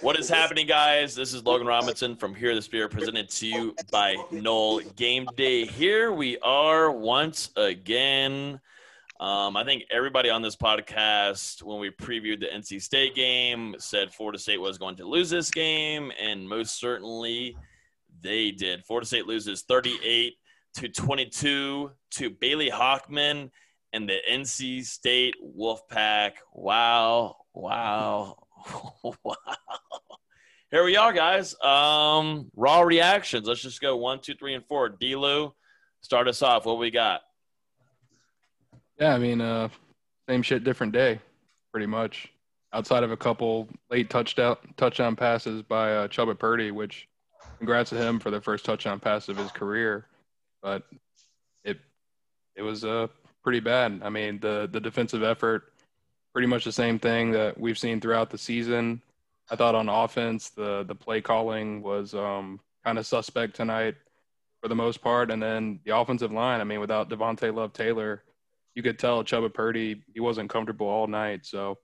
What is happening, guys? This is Logan Robinson from Here the Spirit, presented to you by Noel Game Day. Here we are once again. Um, I think everybody on this podcast, when we previewed the NC State game, said Florida State was going to lose this game, and most certainly they did. Florida State loses 38 to 22 to Bailey Hockman and the NC State Wolfpack. Wow, wow, wow. Here we are, guys. Um, raw reactions. Let's just go one, two, three, and four. D-Lou, start us off. What we got? Yeah, I mean, uh, same shit, different day, pretty much. Outside of a couple late touchdown touchdown passes by uh, Chubba Purdy, which congrats to him for the first touchdown pass of his career. But it it was uh, pretty bad. I mean, the the defensive effort, pretty much the same thing that we've seen throughout the season. I thought on offense, the the play calling was um, kind of suspect tonight for the most part, and then the offensive line. I mean, without Devontay Love-Taylor, you could tell Chubba Purdy he wasn't comfortable all night. So,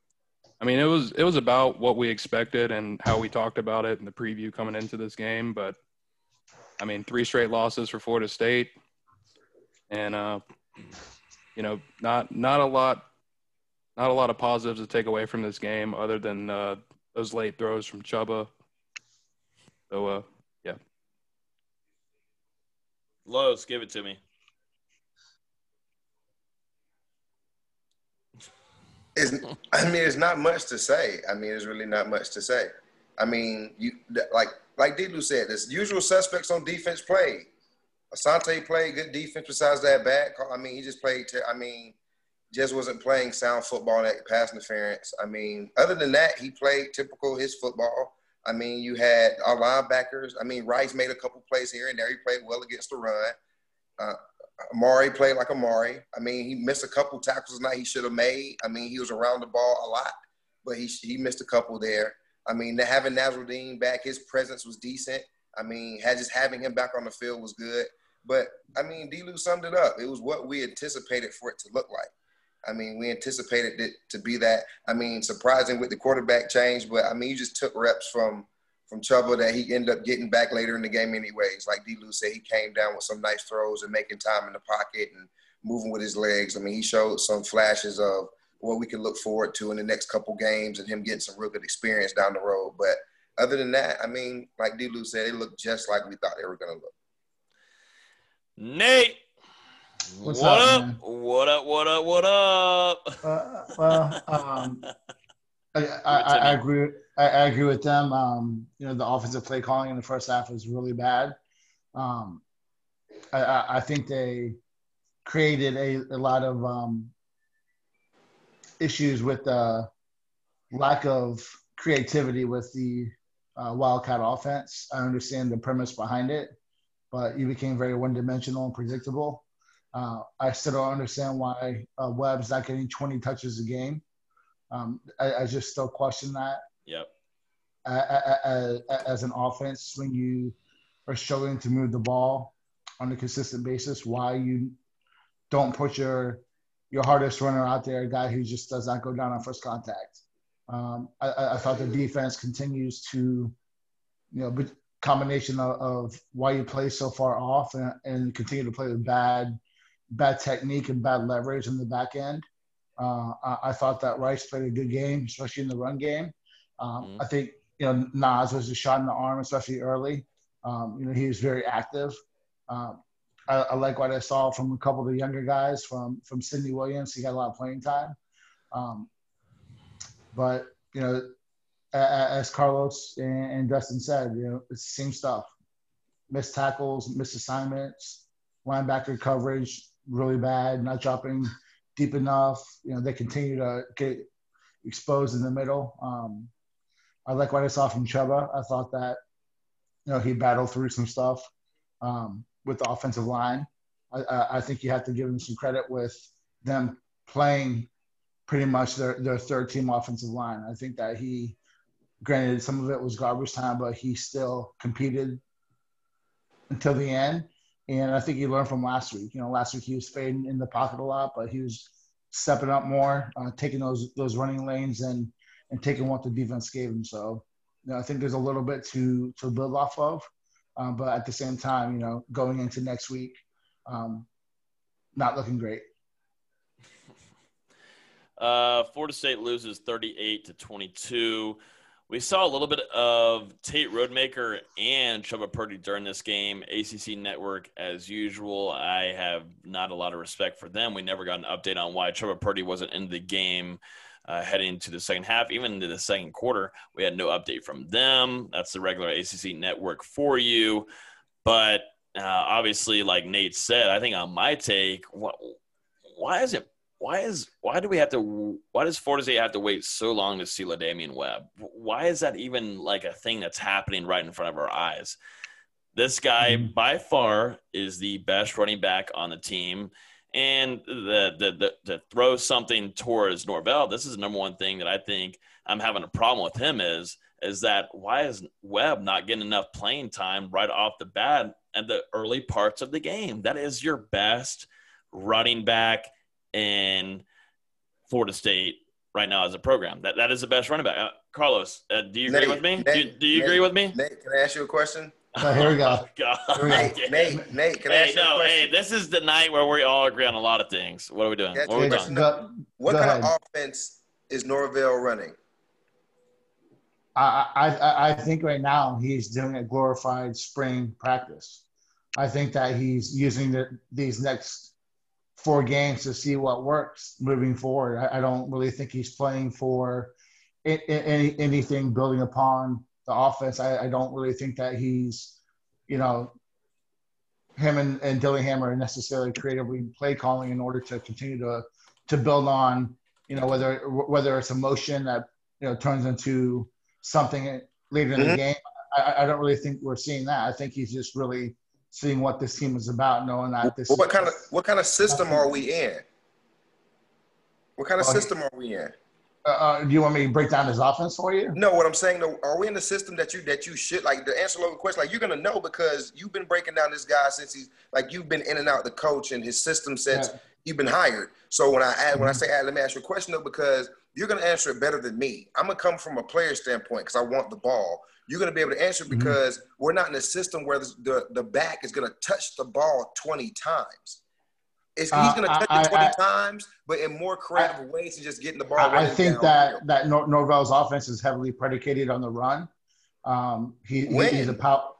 I mean, it was it was about what we expected and how we talked about it in the preview coming into this game. But I mean, three straight losses for Florida State, and uh, you know, not not a lot, not a lot of positives to take away from this game other than uh, those late throws from Chubba. So, uh, yeah. Los, give it to me. It's, I mean, it's not much to say. I mean, there's really not much to say. I mean, you like like Dilu said, there's usual suspects on defense played. Asante played good defense besides that bad. I mean, he just played. I mean, just wasn't playing sound football and pass interference. I mean, other than that, he played typical his football. I mean, you had our linebackers. I mean, Rice made a couple plays here and there. He played well against the run. Uh, Amari played like Amari. I mean, he missed a couple tackles tonight he should have made. I mean, he was around the ball a lot, but he he missed a couple there. I mean, having Nasirildeen back, his presence was decent. I mean, had just having him back on the field was good. But I mean, Delu summed it up. It was what we anticipated for it to look like. I mean, we anticipated it to be that. I mean, surprising with the quarterback change, but I mean, you just took reps from from Chubba that he ended up getting back later in the game anyways. Like Delu said, he came down with some nice throws and making time in the pocket and moving with his legs. I mean, he showed some flashes of what we can look forward to in the next couple games and him getting some real good experience down the road. But other than that, I mean, like Delu said, it looked just like we thought they were going to look. Nate. What's what up? up what up? What up? What up? Uh, well, um, I, I, I, agree. I, I, agree with them. Um, you know, the offensive play calling in the first half was really bad. Um, I, I, think they created a, a lot of um, issues with the lack of creativity with the uh, Wildcat offense. I understand the premise behind it, but you became very one-dimensional and predictable. Uh, I still don't understand why uh, Webb's not getting 20 touches a game. Um, I, I, just still question that. Yep. As, as an offense, when you are struggling to move the ball on a consistent basis, why you don't put your your hardest runner out there, a guy who just does not go down on first contact. Um, I, I, thought the defense continues to, you know, combination of, of, why you play so far off and, and, continue to play with bad, bad technique and bad leverage in the back end. Uh, I, I, thought that Rice played a good game, especially in the run game. Um, mm-hmm. I think you know Nas was a shot in the arm, especially early. Um, you know he was very active. Um, I, I, like what I saw from a couple of the younger guys from from Sidney Williams. He got a lot of playing time. Um, but you know, as Carlos and Dustin said, you know, it's the same stuff. Missed tackles, missed assignments, linebacker coverage really bad, not dropping deep enough. You know, they continue to get exposed in the middle. Um, I like what I saw from Chubba. I thought that, you know, he battled through some stuff um, with the offensive line. I, I, think you have to give him some credit with them playing pretty much their, their third team offensive line. I think that he, granted, some of it was garbage time, but he still competed until the end. And I think he learned from last week. You know, last week he was fading in the pocket a lot, but he was stepping up more, uh, taking those those running lanes and and taking what the defense gave him. So, you know, I think there's a little bit to to build off of, um, but at the same time, you know, going into next week, um, not looking great. Uh, Florida State loses 38 to 22. We saw a little bit of Tate Rodemaker and Chubba Purdy during this game. ACC Network, as usual, I have not a lot of respect for them. We never got an update on why Chubba Purdy wasn't in the game uh, heading into the second half, even into the second quarter. We had no update from them. That's the regular ACC Network for you. But uh, obviously, like Nate said, I think on my take, what, why is it why is why do we have to why does Florida State have to wait so long to see LaDamian Webb? Why is that even like a thing that's happening right in front of our eyes? This guy mm-hmm. by far is the best running back on the team. And the, the, the to throw something towards Norvell, this is the number one thing that I think I'm having a problem with him is is that why is Webb not getting enough playing time right off the bat at the early parts of the game? That is your best running back in Florida State right now as a program. That that is the best running back. Uh, Carlos, uh, do you agree Nate, with me? Nate, do, you, do you Nate, agree with me? Nate, can I ask you a question? Oh, here we go. Oh, Nate, Nate, Nate, can I ask hey, you a question? Hey, this is the night where we all agree on a lot of things. What are we doing? What, are we doing? Go, what go kind ahead. of offense is Norvell running? I, I I think right now he's doing a glorified spring practice. I think that he's using the, these next four games to see what works moving forward. I, I don't really think he's playing for any, anything building upon the offense. I, I, don't really think that he's, you know, him and, and Dillingham are necessarily creatively play calling in order to continue to to build on, you know, whether whether it's a motion that you know turns into something later in mm-hmm. the game. I, I don't really think we're seeing that. I think he's just really seeing what this team is about, knowing that this. what kind of what kind of system are we in? What kind of uh, system are we in? Uh, uh, do you want me to break down his offense for you? No, what I'm saying though, are we in the system that you that you should like the answer to the question? Like you're gonna know because you've been breaking down this guy since he's like you've been in and out the coach and his system since yeah. you've been hired. So when I add, mm-hmm. when I mm-hmm. say add, let me ask you a question though because you're gonna answer it better than me. I'm gonna come from a player standpoint because I want the ball you're going to be able to answer mm-hmm. because mm-hmm. we're not in a system where the, the back is going to touch the ball 20 times. It's, he's going to touch uh, it 20 I, times, but in more creative I, ways than just getting the ball. I, think that that Nor- Norvell's offense is heavily predicated on the run. Um, he, he's a power.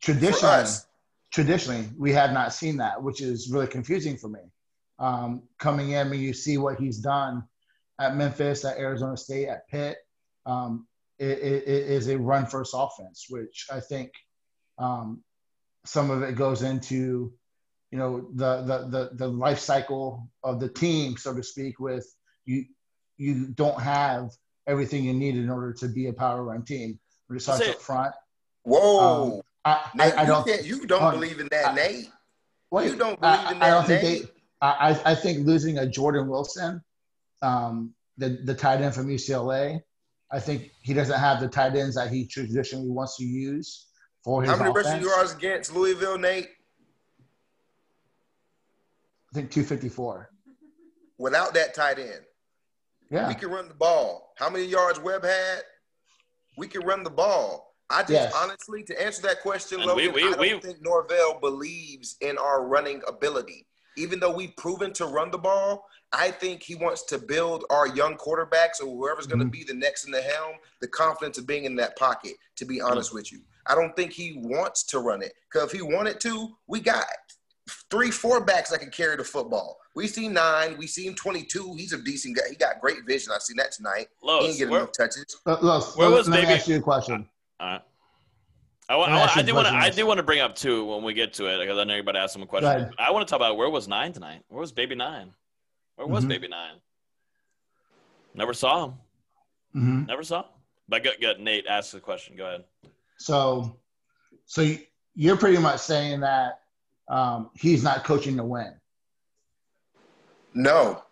Traditionally, traditionally, we have not seen that, which is really confusing for me. Um, coming in, when you see what he's done at Memphis, at Arizona State, at Pitt, um, is a run first offense, which I think um, some of it goes into you know the, the the the life cycle of the team, so to speak. With you, you don't have everything you need in order to be a power run team. When it starts up front. Whoa, um, I, Nate, I, I, don't. You, you don't um, believe in that, Nate. Wait, you don't believe in that. I don't Nate. think they. I, I think losing a Jordan Wilson, um, the the tight end from UCLA, I think he doesn't have the tight ends that he traditionally wants to use for his. How many rushing yards against Louisville, Nate? I think 254. Without that tight end. Yeah. We can run the ball. How many yards Webb had? We can run the ball. I just yes. honestly, to answer that question, Logan, we, we, I don't we, think Norvell believes in our running ability. Even though we've proven to run the ball, I think he wants to build our young quarterbacks or whoever's going to mm-hmm. be the next in the helm the confidence of being in that pocket. To be honest mm-hmm. with you, I don't think he wants to run it because if he wanted to, we got three, four backs that can carry the football. We see nine, we see him twenty two. He's a decent guy. He got great vision. I seen that tonight. Los, he didn't get where, enough touches. Uh, Los, where was let me ask you a question. Uh, I, I, I do want to. I do want to bring up too when we get to it because I know everybody asked him a question. I want to talk about where was nine tonight. Where was Baby Nine? Where was mm-hmm. Baby Nine? Never saw him. Mm-hmm. Never saw. Him. But good, good. Nate asked the question. Go ahead. So, so you're pretty much saying that um, he's not coaching to win. No.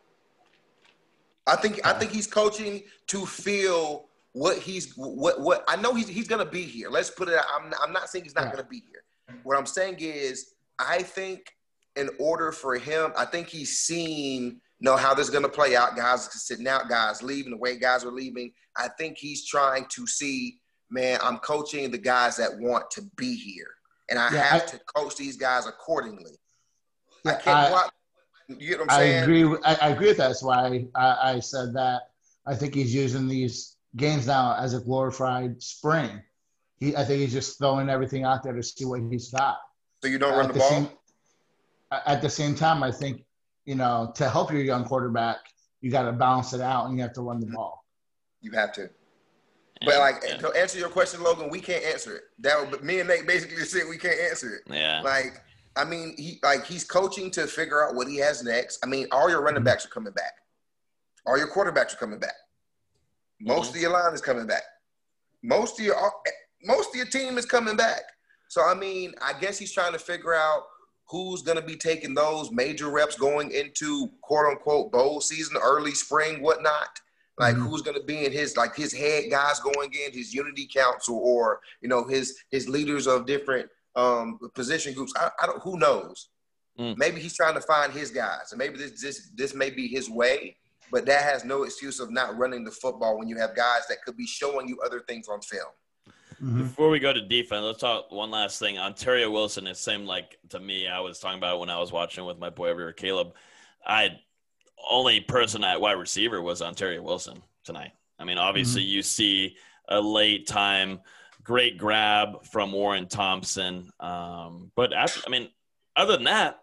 I think I think he's coaching to feel what he's what what I know he's he's gonna be here. Let's put it. I'm I'm not saying he's not gonna be here. What I'm saying is I think in order for him, I think he's seen know how this is going to play out. Guys sitting out, guys leaving, the way guys are leaving. I think he's trying to see, man, I'm coaching the guys that want to be here. And I Yeah, have I- to coach these guys accordingly. I can't I- out. You get what I'm saying? I agree. with- I, I agree with that. That's why I, I said that. I think he's using these games now as a glorified spring. He, I think he's just throwing everything out there to see what he's got. So you don't run at the ball? Same, at the same time, I think you know to help your young quarterback, you got to balance it out and you have to run the ball. You have to. But like and- to answer your question, Logan, we can't answer it. That would- me and Nate basically said we can't answer it. yeah. Like, I mean, he like he's coaching to figure out what he has next. I mean, all your running backs are coming back. All your quarterbacks are coming back. Most Mhm. of your line is coming back. Most of your most of your team is coming back. So I mean, I guess he's trying to figure out who's going to be taking those major reps going into quote unquote bowl season, early spring, whatnot. Like Mhm. who's going to be in his like his head guys going in his unity council or you know his his leaders of different um position groups. I, I don't who knows. Mm. Maybe he's trying to find his guys, and maybe this this this may be his way. But that has no excuse of not running the football when you have guys that could be showing you other things on film. Mhm. Before we go to defense, let's talk one last thing. Ontario Wilson, it seemed like to me, I was talking about when I was watching with my boy over here, Caleb. I only person at wide receiver was Ontario Wilson tonight. I mean, obviously, you see a late time great grab from Warren Thompson, um, but after, I mean, other than that,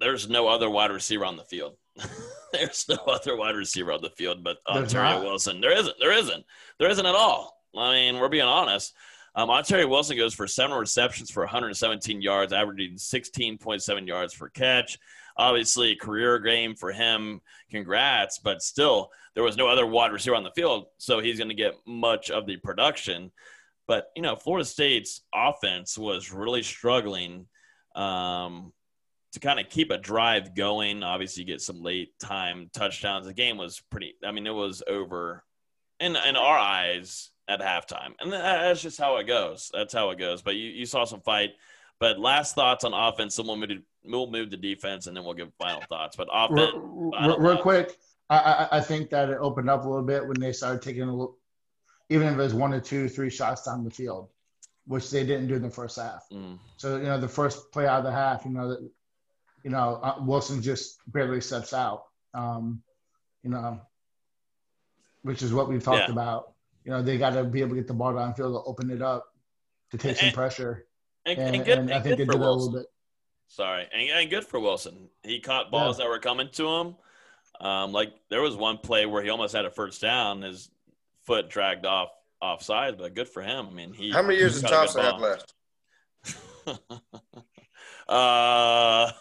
there's no other wide receiver on the field. there's no other wide receiver on the field but Ontario. Wilson. There isn't. There isn't. There isn't at all. I mean, we're being honest. Um, Ontario Wilson goes for seven receptions for 117 yards, averaging 16.7 yards per catch. Obviously, career game for him. Congrats, but still, there was no other wide receiver on the field, so he's going to get much of the production. But you know, Florida State's offense was really struggling um, to kind of keep a drive going. Obviously, get some late time touchdowns. The game was pretty. I mean, it was over in in our eyes at halftime, and that's just how it goes. That's how it goes. But you, you saw some fight. But last thoughts on offense. Someone move, we'll move to defense, and then we'll give final thoughts. But offense, Real, don't real quick, I, I think that it opened up a little bit when they started taking a little, even if it was one or two, three shots down the field, which they didn't do in the first half. mm, So you know, the first play out of the half, you know that, you know, uh, Wilson just barely steps out. Um, you know, which is what we've talked Yeah. about. You know, they got to be able to get the ball downfield to open it up, to take some pressure, and, and, and good, and I think good they for did that a little Wilson. bit. Sorry, and, and good for Wilson. He caught balls that were coming to him. Um, like there was one play where he almost had a first down. His foot dragged off offside, but good for him. I mean, he. How many years does got Thompson have left? uh,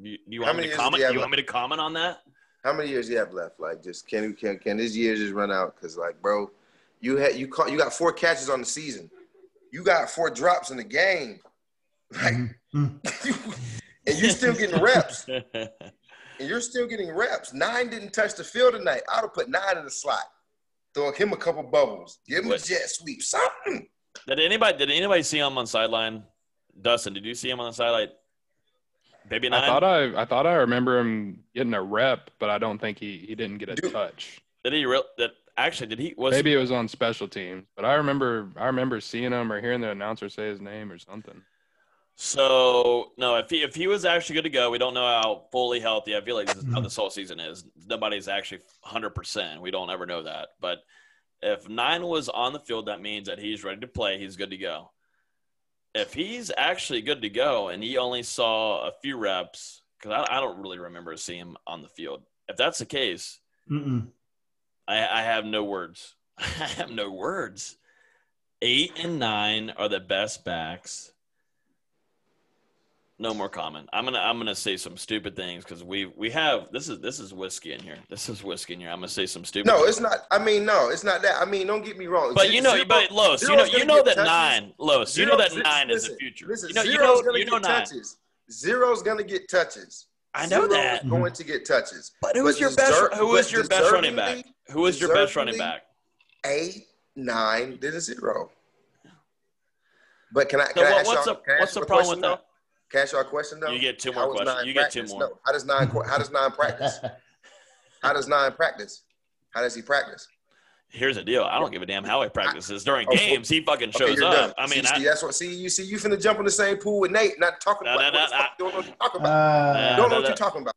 you, you want me to comment? he have You want me to comment on that? How many years do you have left? Like, just can can can his years just run out? Because like, bro, you had you caught you got four catches on the season. You got four drops in the game. Like, Mhm. and you're still getting reps. And you're still getting reps. Nine didn't touch the field tonight. I'd have put nine in the slot. Throw him a couple bubbles. Give him What? a jet sweep. Something. did anybody? Did anybody see him on sideline? Dustin, did you see him on the sideline? Maybe nine. I thought I I thought I remember him getting a rep, but I don't think he he didn't get a Dude. touch. did he? Real? That actually did he? Was Maybe it was on special teams, but I remember I remember seeing him or hearing the announcer say his name or something. So no, if he if he was actually good to go, we don't know how fully healthy. I feel like this is how Mhm. this whole season is. Nobody's actually hundred percent. We don't ever know that. But if nine was on the field, that means that he's ready to play. He's good to go. If he's actually good to go and he only saw a few reps, because I, I don't really remember seeing him on the field. If that's the case, Mm-mm. I, I have no words. I have no words. Eight and nine are the best backs. No more comment. I'm gonna I'm gonna say some stupid things because we we have this is this is whiskey in here. This is whiskey in here. I'm gonna say some stupid. No, things. it's not. I mean, no, it's not that. I mean, don't get me wrong. But Zero- you know, zero- but Los, you know, you know that touches. nine, Los, you know Zero- that listen, nine is the future. Listen, you know, you know, you know nine. touches. Zero's gonna get touches. I know that. Going to get touches. But who was But your best? Who was your best running back? Who was your best running back? Eight, nine, then a zero. But can I? So Can I what, ask what's y'all, the what's the problem with though? that? Can I ask y'all a question though? You get two more questions. You get two more. No. How does nine? How does nine practice? How does nine practice? How does he practice? Here's the deal. I don't give a damn how he practices during Oh, games. He fucking shows you're up. done. I mean, see, I, see, that's what. See, you see, you finna jump in the same pool with Nate, not talking about. no, what no, the fuck you don't know what you're talking about. Uh, don't know what you're talking about.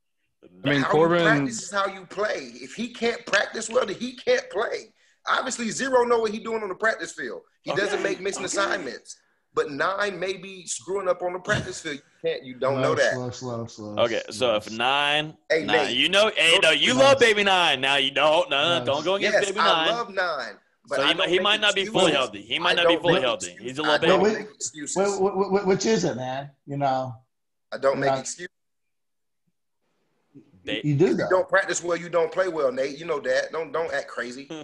I mean, how Corbin- practice is how you play. If he can't practice well, then he can't play. Obviously, zero know what he's doing on the practice field. He doesn't make missing okay. assignments. But nine may be screwing up on the practice field. You can't. You don't slow, know that. Slow, slow, slow. okay. So if nine, Hey, nine Nate. you know, hey, no, you love baby nine. Now you don't. No, no, don't go against Yes, baby I nine. love nine. But so he, might- he might not be fully healthy. He might I not be fully healthy. excuses. He's a little baby. Wait, make excuses. Wh- wh- wh- which is it, man? You know, I don't make Yeah. excuses. Ba- you do If you that. don't practice well, you don't play well, Nate. You know that. Don't don't act crazy.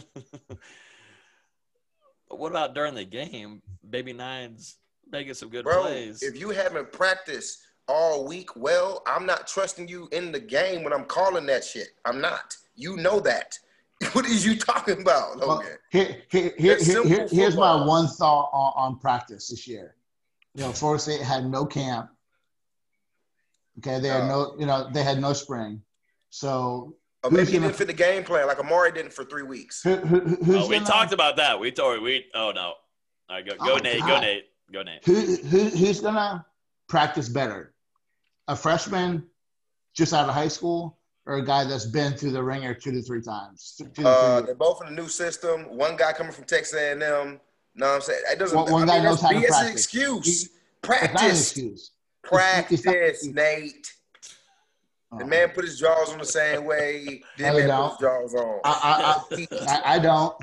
But what about during the game? Baby Nine's making some good Bro, plays. if you haven't practiced all week well, I'm not trusting you in the game when I'm calling that shit. I'm not. You know that. What are you talking about, Well, Logan? here, here, here, here, here- here's my one thought on, on practice this year. You know, Florida State had no camp. Okay, they had Uh. no, you know, they had no spring. So Or maybe he gonna- didn't fit the game plan like Amari didn't for three weeks. who, who, who- who's oh, we gonna, talked about that. We told we. Oh no. All right, go, go Oh, Nate. Go Nate. Go Nate. who, who, who's gonna practice better? A freshman just out of high school, or a guy that's been through the ringer two to three times? Two to three Uh, years? they're both in the new system. One guy coming from Texas A&M. Know what I'm saying? It doesn't. One- one guy mean, knows that's- how to It's an practice. excuse. It's not an Practice. excuse. Practice, It's not an excuse. Nate. The Uh, man put his jaws on the same way. No, Then he man put his jaws on. I, I, I, I, I don't.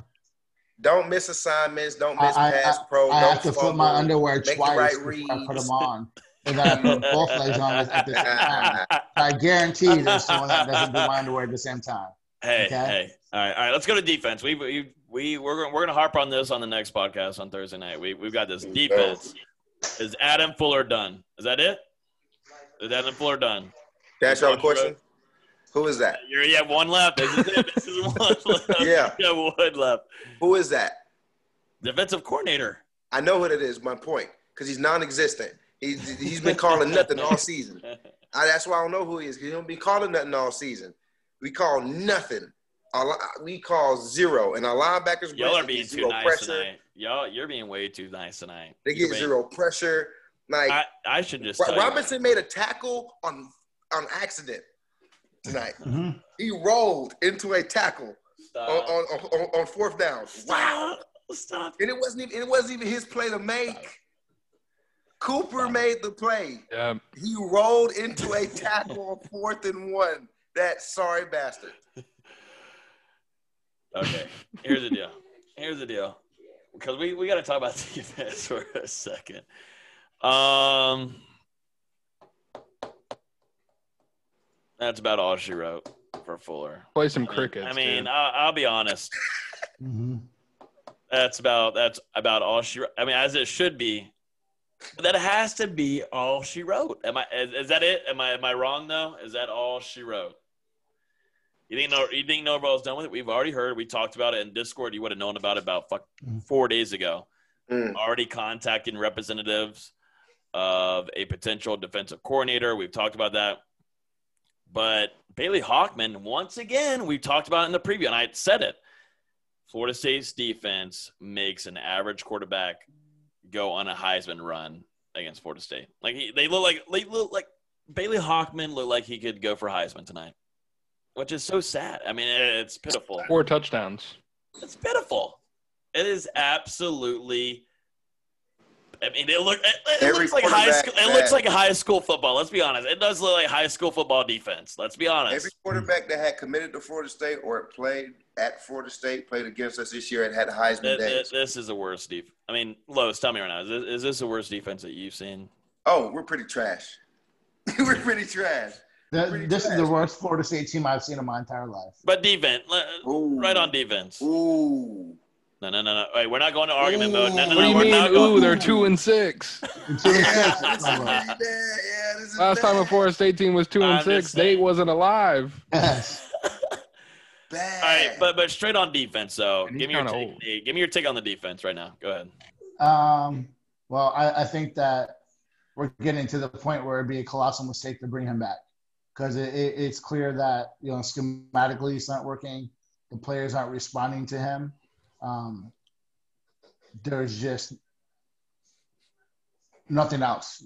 Don't miss assignments. Don't miss I, pass I, pro. I don't have to flip fumble. my underwear Make twice right before I put them on. And then I put both legs on at the same time. I guarantee there's someone that doesn't do my underwear at the same time. Hey, Okay. hey. All right, all right. Let's go to defense. We we we we're gonna, we're gonna harp on this on the next podcast on Thursday night. We we've got this defense. Is Adam Fuller done? Is that it? Is Adam Fuller done? That's your question. Who is that? You're, you have one left. This is it. This is one left. Yeah. You have one left. Who is that? Defensive coordinator. I know what it is. My point, because he's non-existent. He's he's been calling nothing all season. I, that's why I don't know who he is. He don't be calling nothing all season. We call nothing. Our we call zero, and our linebackers Y'all are being too nice pressure. tonight. Y'all, you're being way too nice tonight. They get being- zero pressure. Like I, I should just Ro- tell you. Robinson made a tackle on on accident tonight. Mhm. He rolled into a tackle on, on, on, on fourth down. Wow. Stop. Stop. And it wasn't even it wasn't even his play to make. Cooper made the play. Yeah, He rolled into a tackle on fourth and one. That sorry bastard. Okay. Here's the deal. Here's the deal. Because we, we got to talk about defense for a second. Um, that's about all she wrote for Fuller. play some I mean- I mean. I'll, I'll be honest. Mhm. That's about that's about all she. wrote. I mean, as it should be. But that has to be all she wrote. Am I? Is, is that it? Am I? Am I wrong though? Is that all she wrote? You think no? You think Norvell's done with it? We've already heard. We talked about it in Discord. You would have known about it about fuck four days ago. Mm. Already contacting representatives of a potential defensive coordinator. We've talked about that. But Bailey Hockman, once again, we talked about it in the preview, and I said it. Florida State's defense makes an average quarterback go on a Heisman run against Florida State. Like he, they look like they look like Bailey Hockman looked like he could go for Heisman tonight, which is so sad. I mean, it's pitiful. Four touchdowns. It's pitiful. It is absolutely. I mean, it look. It, it looks like high quarterback school. It looks like high school football. Let's be honest. It does look like high school football defense. Let's be honest. Every quarterback that had committed to Florida State or played at Florida State played against us this year and had Heisman Th- th- days. this is the worst defense. I mean, Lowe's, tell me right now. Is this, is this the worst defense that you've seen? Oh, we're pretty trash. we're pretty trash. Th- Pretty This is the worst Florida State team I've seen in my entire life. But defense, Ooh. right on defense. Ooh. No, no, no, no. Wait, we're not going to argument mode. No, no, What no. What do you we're mean? not Ooh, going. they're two and six. Two and six, this it's is bad. Yeah, this is Last time a Forest Florida State team was two I'm and just six. saying. State wasn't alive. Yes. Bad. All right, but but straight on defense. though. And he's give me your kinda take. old. Nate. Give me your take on the defense right now. Go ahead. Um, well, I, I think that we're getting to the point where it'd be a colossal mistake to bring him back because it, it, it's clear that you know schematically it's not working. The players aren't responding to him. Um, there's just nothing else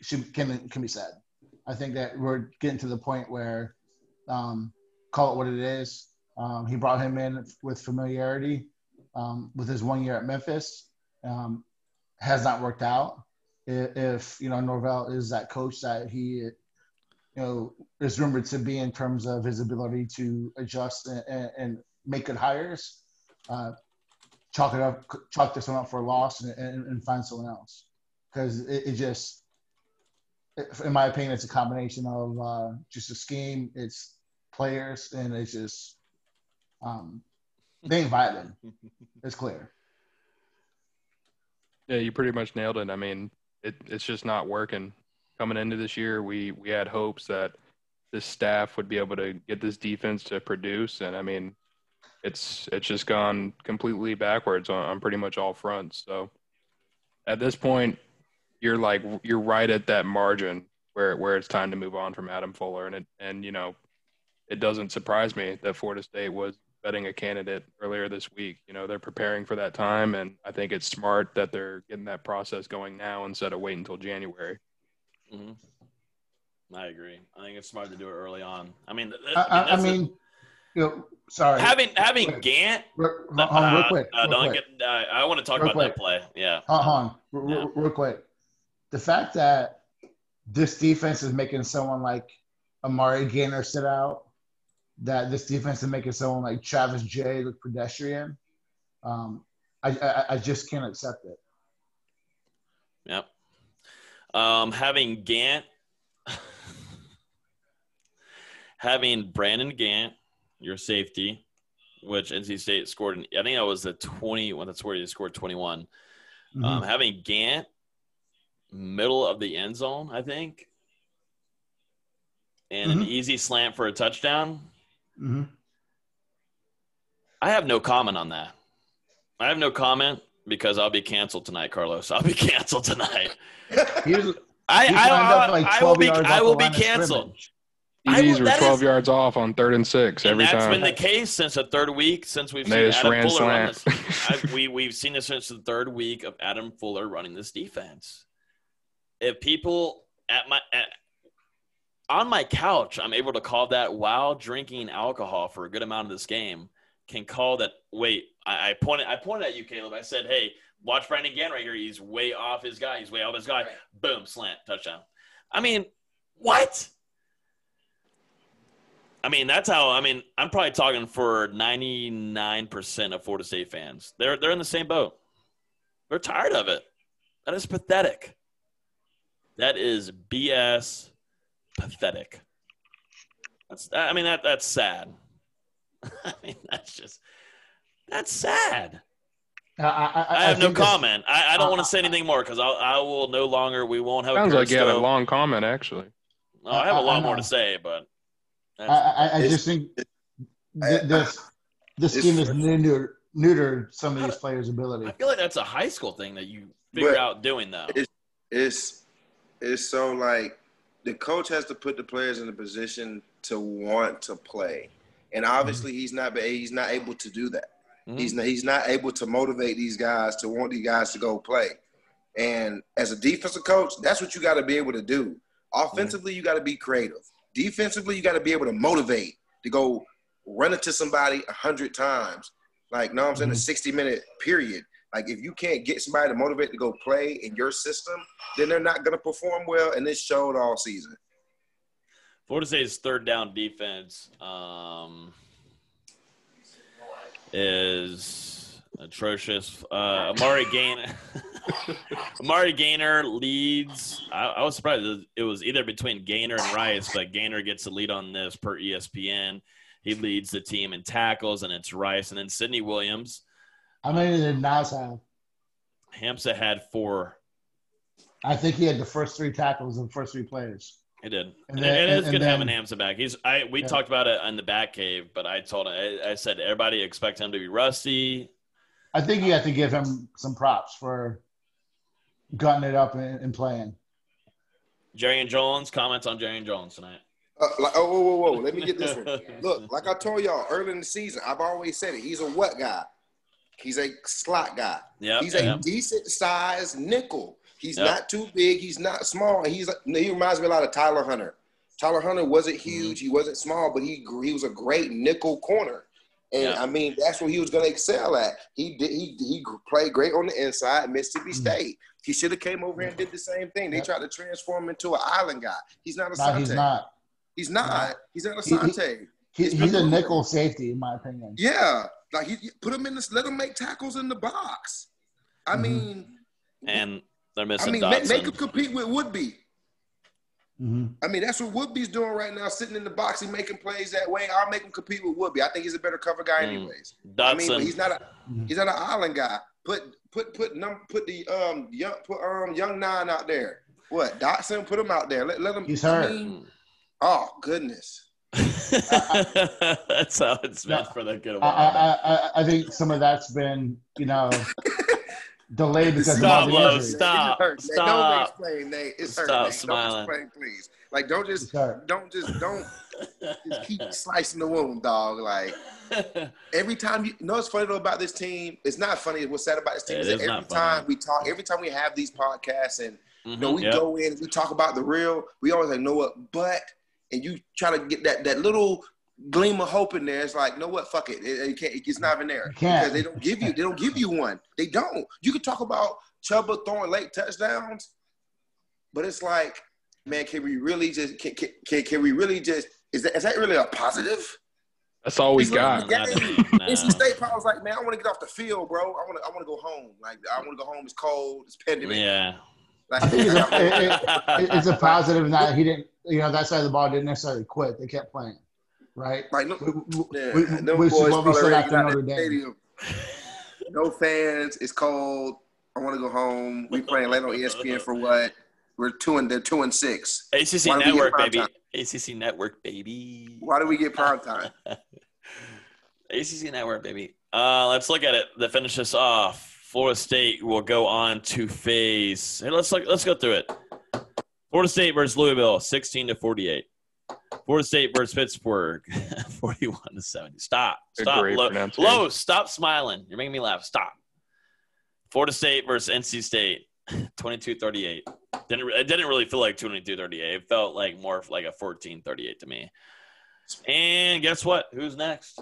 should, can can be said. I think that we're getting to the point where um, call it what it is. Um, he brought him in with familiarity um, with his one year at Memphis. Um, has not worked out. If, you know Norvell is that coach that he you know is rumored to be in terms of his ability to adjust and, and make good hires, uh, chalk it up, chalk this one up for a loss and, and, and find someone else because it, it, just, in my opinion, it's a combination of uh, just a scheme, it's players, and it's just um, they ain't vibing. it's clear. Yeah, you pretty much nailed it. I mean, it, it's just not working. Coming into this year, we we had hopes that this staff would be able to get this defense to produce, and I mean, it's it's just gone completely backwards on, on pretty much all fronts. So at this point, you're like you're right at that margin where where it's time to move on from Adam Fuller, and it and you know, it doesn't surprise me that Florida State was betting a candidate earlier this week. You know, they're preparing for that time, and I think it's smart that they're getting that process going now instead of waiting until January. Mm-hmm. I agree. I think it's smart to do it early on. I mean, I, I, I mean, you know, sorry. Having having Gant. Real, hold on, real quick. Uh, real quick. get. Uh, I want to talk about quick. that play. Yeah. Uh, real, Yeah. real- real quick. The fact that this defense is making someone like Amari Gainer sit out, that this defense is making someone like Travis Jay look pedestrian, um, I, I, I just can't accept it. Yep. Um, having Gant, having Brendan Gant, your safety, which NC State scored. In, I think that was the twenty. When that's where he scored twenty one. Mm-hmm. Um, having Gant, middle of the end zone, I think, and an Mhm. easy slant for a touchdown. hmm I have no comment on that. I have no comment because I'll be canceled tonight, Carlos. I'll be canceled tonight. Was, I, I, like I, will be, I will be canceled. scrimmage. I TDs will- were 12 is- yards off on third and six And every that's time. been the case since the third week since we've And seen Adam ran Fuller run this. I, we we've seen this since the third week of Adam Fuller running this defense. If people at my at, on my couch, I'm able to call that while drinking alcohol for a good amount of this game. Can call that. Wait, I, I pointed. I pointed at you, Caleb. I said, "Hey, watch Brendan Gant right here. He's way off his guy. He's way off his guy. Boom, slant, touchdown." I mean, what? I mean, that's how. I mean, I'm probably talking for 99% of Florida State fans. They're they're in the same boat. They're tired of it. That is pathetic. That is BS. Pathetic. That's. I mean, that that's sad. I mean, that's just. That's sad. I, I, I, I have no comment. I, I don't I- want to say anything more because I will no longer. We won't have. Sounds a like you had a long comment, actually. Oh, I have a lot more to say, but I, I, I just think th- this this it's- scheme has neutered, neutered some of these players' ability. I feel like that's a high school thing that you figure But- out doing though. It's it's it's so like the coach has to put the players in a position to want to play, and obviously he's not he's not able to do that. Mhm. He's not, he's not able to motivate these guys to want these guys to go play. And as a defensive coach, that's what you got to be able to do. Offensively, you got to be creative. Defensively, you got to be able to motivate to go run into somebody a hundred times. Like, no, I'm saying a 60 minute period. Like, if you can't get somebody to motivate to go play in your system, then they're not going to perform well. And this showed all season. Florida State's third down defense um, is atrocious. Uh, Amari Gainer, Amari Gainer leads. I, I was surprised it was- either between Gainer and Rice, but Gainer gets the lead on this per ESPN. He leads the team in tackles, and it's Rice, and then Sidney Williams. How many did Nas have? Hamsah had four. I think he had the first three tackles and the first three players. It did. And And then- it is and good then- having Hamsah back. He's I we Yeah. talked about it in the back cave, but I told him I, I said everybody expect him to be rusty. I think you have to give him some props for gutting it up and, and playing. Jarrian Jones comments on Jarrian Jones tonight. Uh, like, oh, whoa, whoa, whoa. Let me get this one. Look, like I told y'all early in the season, I've always said it. He's a what guy? He's a slot guy. Yep, He's a yep. decent sized nickel. He's Yep. not too big. He's not small. And he's he reminds me a lot of Tyler Hunter. Tyler Hunter wasn't Mm-hmm. huge. He wasn't small, but he he was a great nickel corner. And Yeah. I mean, that's what he was going to excel at. He did. He he played great on the inside. at Mississippi Mhm. State. He should have came over here and did the same thing. They Yep. tried to transform him into an island guy. He's not a No, Sante. he's not. He's not. No. He's not a He- he- He, He's he's a been- nickel safety, in my opinion. Yeah, like he put him in this. Let him make tackles in the box. I Mhm. mean, and they're missing. I missing mean, make, Dotson. make him compete with Woodby. Hmm I mean, that's what Woodby's doing right now, sitting in the box He's making plays that way. I'll make him compete with Woodby. I think he's a better cover guy, Mm. anyways. I mean, but he's not a Mhm. he's not an island guy. Put put put num put the um young put um young nine out there. What Dotson? Put him out there. Let let him. He's I hurt. mean, oh goodness. That's how it's meant No, for the good I. I, I, I think some of that's been, you know, delayed because Stop, of all Lo, the injuries. stop. It hurts, Nate. stop. Don't explain, Nate. It's hurt. Stop Nate. smiling. Don't explain, please. Like, don't just He's hurt. don't just don't just keep slicing the wound, dog. Like every time you, you know what's funny though about this team? It's not funny. What's sad about this team It is that is every not funny. time we talk, every time we have these podcasts, and you know Mhm, we yep. go in, and we talk about the real. We always like, know what? But and you try to get that that little gleam of hope in there. It's like, know what? Fuck it. It, it can't, it's not even there You can't. because they don't give you they don't give you one. They don't. You can talk about Chubba throwing late touchdowns, but it's like, man, can we really just can can, can, can we really just is that is that really a positive? That's all we He's looking got. at the. Nah. NC State probably was like, man, I want to get off the field, bro. I want to I want to go home. Like I want to go home. It's cold. It's pandemic. Yeah. Like, it's a, it, it, it- it's a positive in that he didn't, you know, that side of the ball didn't necessarily quit. They kept playing, right? like no, We- we- yeah, we- them Which is boys what we probably said after get out Notre Dame. stadium. No fans. It's cold. I want to go home. We playing late on ESPN for what? We're two and they're two and six. ACC Why do we get Network, baby. time? ACC Network, baby. Why do we get prime time? ACC Network, baby. Uh, let's look at it. To finish this off, Florida State will go on to face. Hey, let's look, let's go through it. Florida State versus Louisville, sixteen to forty-eight. Florida State versus Pittsburgh, forty-one to seventy. Stop, stop, great Lo- pronunciation. Stop smiling. You're making me laugh. Stop. Florida State versus NC State, 22-38. Didn't it didn't really feel like 22-38. It felt like more like a 14-38 to me. And guess what? Who's next?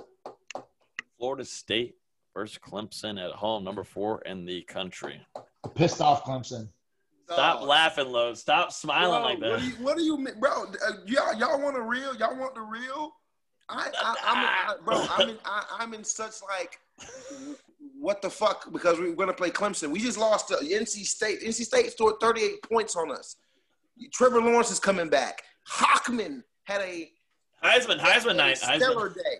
Florida State versus Clemson at home, number four in the country. Pissed off Clemson. Stop Dog. laughing, Lowe. Stop smiling Bro, like What that. do you, what do you mean, bro? Uh, y'all, y'all want the real? Y'all want the real? I, I, I'm, I, bro. I'm in, I, I'm in such like, what the fuck? Because we we're gonna play Clemson. We just lost to NC State. NC State scored 38 points on us. Trevor Lawrence is coming back. Hockman had a Heisman, Heisman a night. stellar Heisman. day.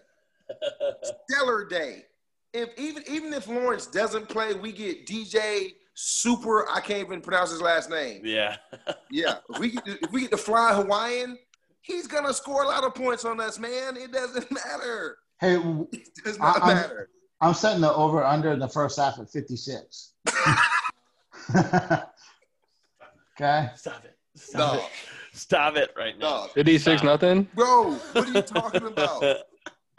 Stellar day. If even even if Lawrence doesn't play, we get DJ Super. I can't even pronounce his last name. yeah. Yeah, if we get to, if we get to fly Hawaiian, he's gonna score a lot of points on us, man. It doesn't matter. Hey, It does not I- I'm- matter. I'm setting the over under in the first half at 56. okay. Stop it. Stop No, it. Stop it right now. no, 56 Stop. nothing. bro. What are you talking about?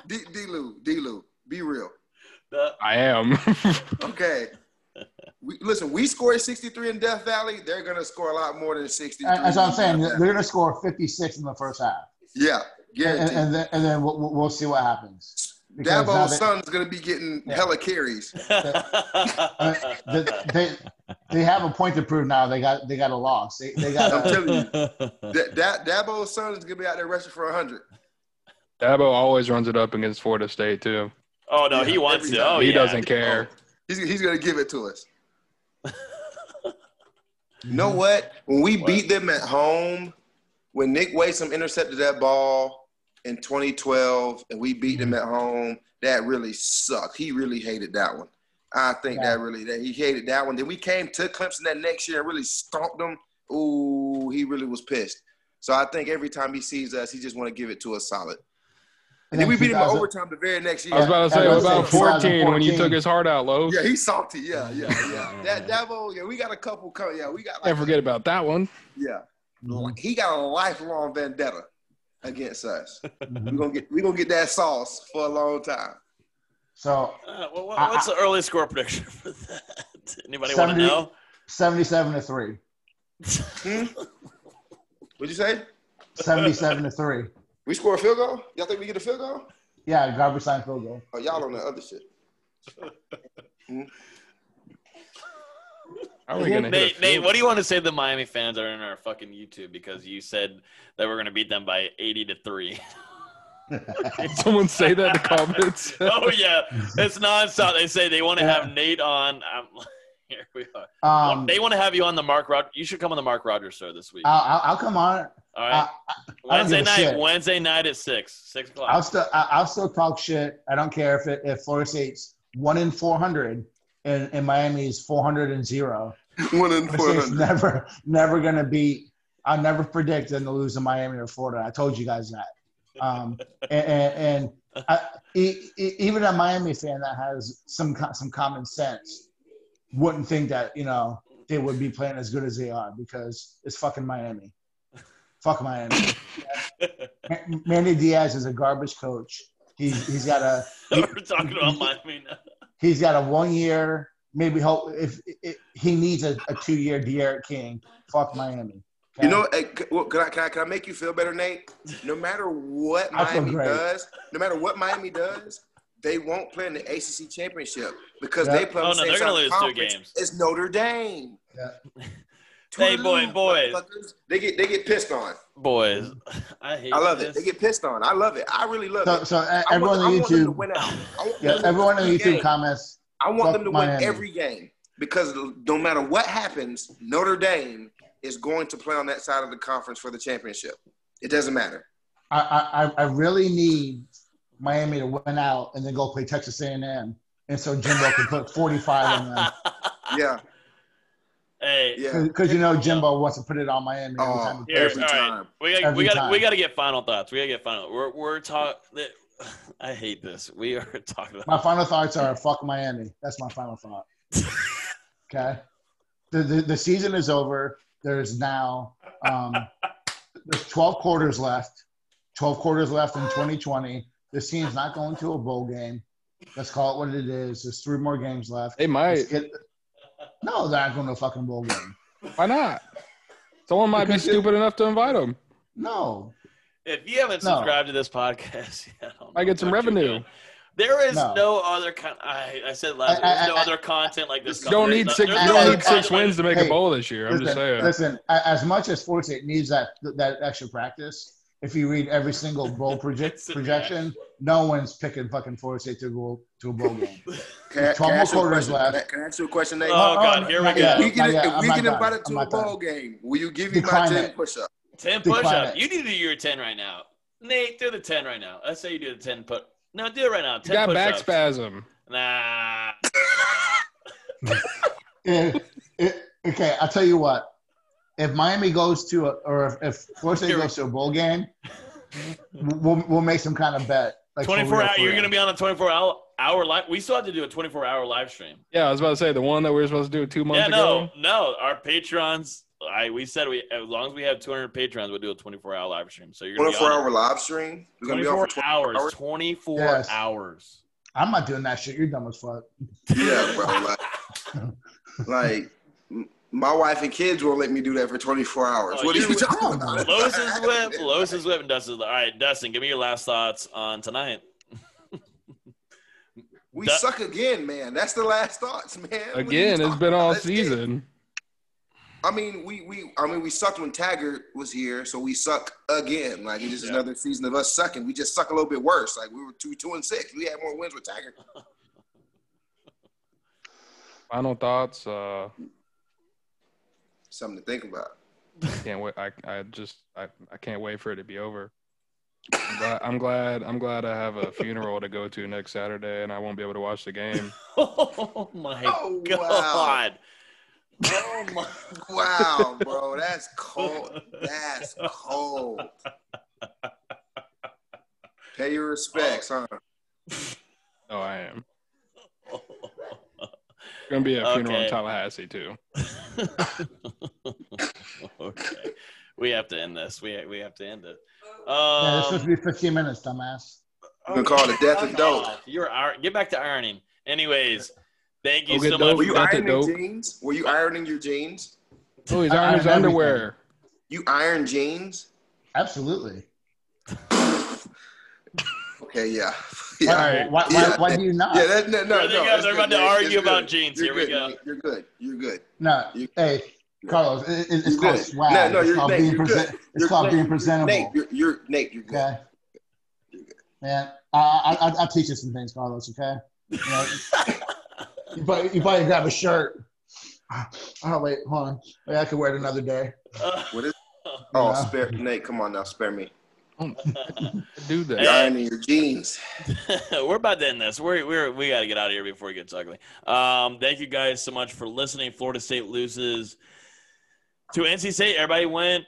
D D-Lou, D-Lou, be real. The- I am. Okay. We, listen, we scored 63 in Death Valley. They're gonna score a lot more than 63. That's what I'm saying. in They're going to score 56 in the first half. Yeah, And, guaranteed. and then, and then we'll, we'll- we'll see what happens. because now Dabo's they- son's gonna be getting Yeah. hella carries. Uh, they, they, they have a point to prove now. They got they got a loss. They, they got I'm a, telling you, Da- Da- Dabo's son is gonna be out there rushing for 100. Dabo always runs it up against Florida State too. oh no, Yeah, he wants every to. Oh he yeah. doesn't care. He's, he's gonna give it to us. You know what? When we What? beat them at home, when Nick Waisome intercepted that ball in 2012 and we beat them mm-hmm. at home, that really sucked. He really hated that one. I think Yeah. that really that he hated that one. Then we came to Clemson that next year and really stomped them. Ooh, he really was pissed. So I think every time he sees us, he just want to give it to us solid. And then we beat him in overtime the very next year. I was about to say, Yeah, what about I was gonna say 14 when you took his heart out, Lowe? Yeah, he's salty. Yeah, yeah, yeah. that Dabo, yeah, we got a couple. co- Yeah, we got. Like, Can't forget about that one. Yeah, he got a lifelong vendetta against us. Mhm. We're gonna get we're gonna get that sauce for a long time. So Uh, what, what- I- what's the early score prediction for that? Anybody want to know? 77 to 3. Hmm? What'd you say? 77 to 3. We score a field goal? Y'all think we get a field goal? Yeah, garbage time field goal. Oh, y'all on the other shit. How are we gonna Nate, Nate, what do you want to say to the Miami fans that are in our fucking YouTube because you said that we're going to beat them by 80 to 3? goal? Someone say that in the comments. oh, yeah. It's nonstop. They say they want to have Nate on. I'm, here we are. Um, they want to have you on the Mark Rod. You should come on the Mark Rogers show this week. I'll, I'll, I'll come on. All right. I, I Wednesday give a night. shit. Wednesday night at 6. 6 o'clock. I'll still I- I'll still talk shit. I don't care if it if Florida State's one in four hundred and, and Miami's four hundred and zero. One in Florida four never never gonna beat. I'll never predict them to lose to Miami or Florida. I told you guys that. Um, and and, and I, e- e- even a Miami fan that has some some common sense wouldn't think that you know they would be playing as good as they are because it's fucking Miami. Fuck Miami. Manny Diaz is a garbage coach. He's he's got a we're talking about Miami now. he's got a one year maybe hope if, if he needs a, a two year D'Eriq King. Fuck Miami. okay? You know, hey, can I, can I can I make you feel better, Nate? No matter what I Miami does, no matter what Miami does, they won't play in the ACC championship because Yeah. they play on Oh, the no, same they're side gonna of lose the two conference games. as Notre Dame. Yeah. Hey, boy, boys. They get they get pissed on. Boys, I hate I love this. it. They get pissed on. I love it. I really love so it. so uh, I everyone want, on I want them to YouTube, win out. I want yeah, everyone on win YouTube game. comments. I want them to win every game because no matter what happens, Notre Dame is going to play on that side of the conference for the championship. It doesn't matter. I, I I- I really need Miami to win out and then go play Texas A&M, and so Jimbo can put forty five on them Yeah, hey, yeah. because you know Jimbo wants to put it on Miami every Oh, time. Here, Every all right. time. We got Every we got time. we got to get final thoughts. We got to get final. We're we're talking. I hate this. We are talking about. My final thoughts are fuck Miami. That's my final thought. Okay. The, the, the season is over. There's now um, there's 12 quarters left. 12 quarters left in 2020. This team's not going to a bowl game. Let's call it what it is. There's three more games left. They might. Get- no, they're not going to a fucking bowl game. Why not? Someone might be Because it- stupid enough to invite them. No. If you haven't No. subscribed to this podcast, yet, I don't I get some revenue. There is no, No. other con- I, I said last. I- I- There's no I- other content like this. You don't There's need no- six. You no don't need six content like- wins to make Hey, a bowl this year. I'm just saying. listen, as much as Florida State needs that that extra practice, if you read every single bowl project, projection, no one's picking fucking Florida State to go to a bowl game. Can, I- 12 can I a quarters question? left. Can I- ask you a question, Nate? Oh, Oh, God, here we go. if we get, Not yet. if I'm we not get done. invited I'm to a not done. bowl game, will you give me my 10 it. push up? Ten Decline push up. You need to do your ten right now. Nate, do the ten right now. Let's say you do the ten put. No, do it right now. You Ten got back push-ups. spasm. Nah. Eh, eh, okay, I'll tell you what. If Miami goes to a, or if, if Florida State goes to a bowl game, we'll we'll make some kind of bet. Like 24 real, hour. You're gonna be on a 24 hour hour live. We still have to do a 24 hour live stream. Yeah, I was about to say the one that we were supposed to do two months Yeah, ago. no, no. Our patrons. I we said we as long as we have 200 patrons, we'll do a 24 hour live stream. So you're gonna be 24 hour live stream? We're going to be on 24 for 24 hours. hours? 24 Yes. hours. I'm not doing that shit. You're dumb as fuck. Yeah, bro. Like, like, m- my wife and kids won't let me do that for 24 hours. Oh, what are you're- talking about? Lowe's is whip. Lowe's is whip, and Dustin's. All right, Dustin, give me your last thoughts on tonight. We That- suck again, man. That's the last thoughts, man. What are you Again, it's been all Let's season. I mean, we we I mean we sucked when Taggart was here, so we suck again. Like it's just Yeah. another season of us sucking. We just suck a little bit worse. Like we were two two and six. We had more wins with Taggart. Final thoughts. Uh, Something to think about. can't wait. I, I just I, I can't wait for it to be over. I'm glad, I'm glad I'm glad I have a funeral to go to next Saturday, and I won't be able to watch the game. Oh my Oh, wow. god! Oh my! Wow, bro, that's cold. That's cold. Pay your respects, huh? Oh, I am. Gonna be a funeral Okay. in Tallahassee too. okay. we have to end this. We we have to end it. yeah, it's supposed Um, to be 15 minutes, dumbass. You can call it death of dope. You're ir- get back to ironing. Anyways, thank you Go get so dope. much. Were you ironing jeans? Were you ironing your jeans? Oh, he's ironing his iron everything. underwear. You iron jeans? Absolutely. Okay, yeah. Why, Yeah. why, why, Yeah. why do you not? Yeah, that, no, no, they no. go. it's They're about to argue It's about good. jeans. You're Here we good, go. You're good. You're good. No, You- hey, Carlos, it, it- it's You're called good. swag. No, no, it's you're- called Nate, being you're present- good. It's You're called good. being presentable. Nate, you're, you're Nate. You're good. okay, man. I, I, I, I'll teach you some things, Carlos. Okay. You, know, you, probably, you probably grab a shirt. Oh wait, hold on. Wait, I could wear it another day. Uh, what is? Oh, Yeah. spare Nate. Come on now, spare me. Do that. You're ironing your jeans. we're about to end this. We're, we're we got to get out of here before it gets ugly. Um, thank you guys so much for listening. Florida State loses to NC State. Everybody went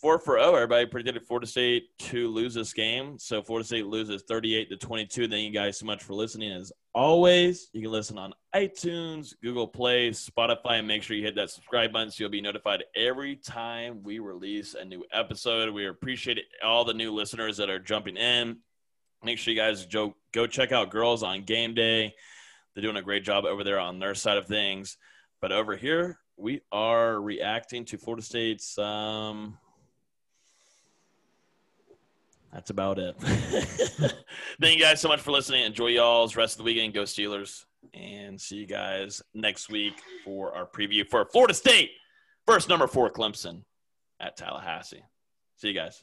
four for zero. Everybody predicted Florida State to lose this game. So Florida State loses thirty-eight to twenty-two. Thank you guys so much for listening. As always, you can listen on iTunes, Google Play, Spotify, and make sure you hit that subscribe button so you'll be notified every time we release a new episode. We appreciate all the new listeners that are jumping in. Make sure you guys go, go check out Girls on Game Day. They're doing a great job over there on their side of things. But over here, we are reacting to Florida State's. Um, that's about it. Thank you guys so much for listening. Enjoy y'all's rest of the weekend. Go Steelers. And see you guys next week for our preview for Florida State. First number four, Clemson at Tallahassee. See you guys.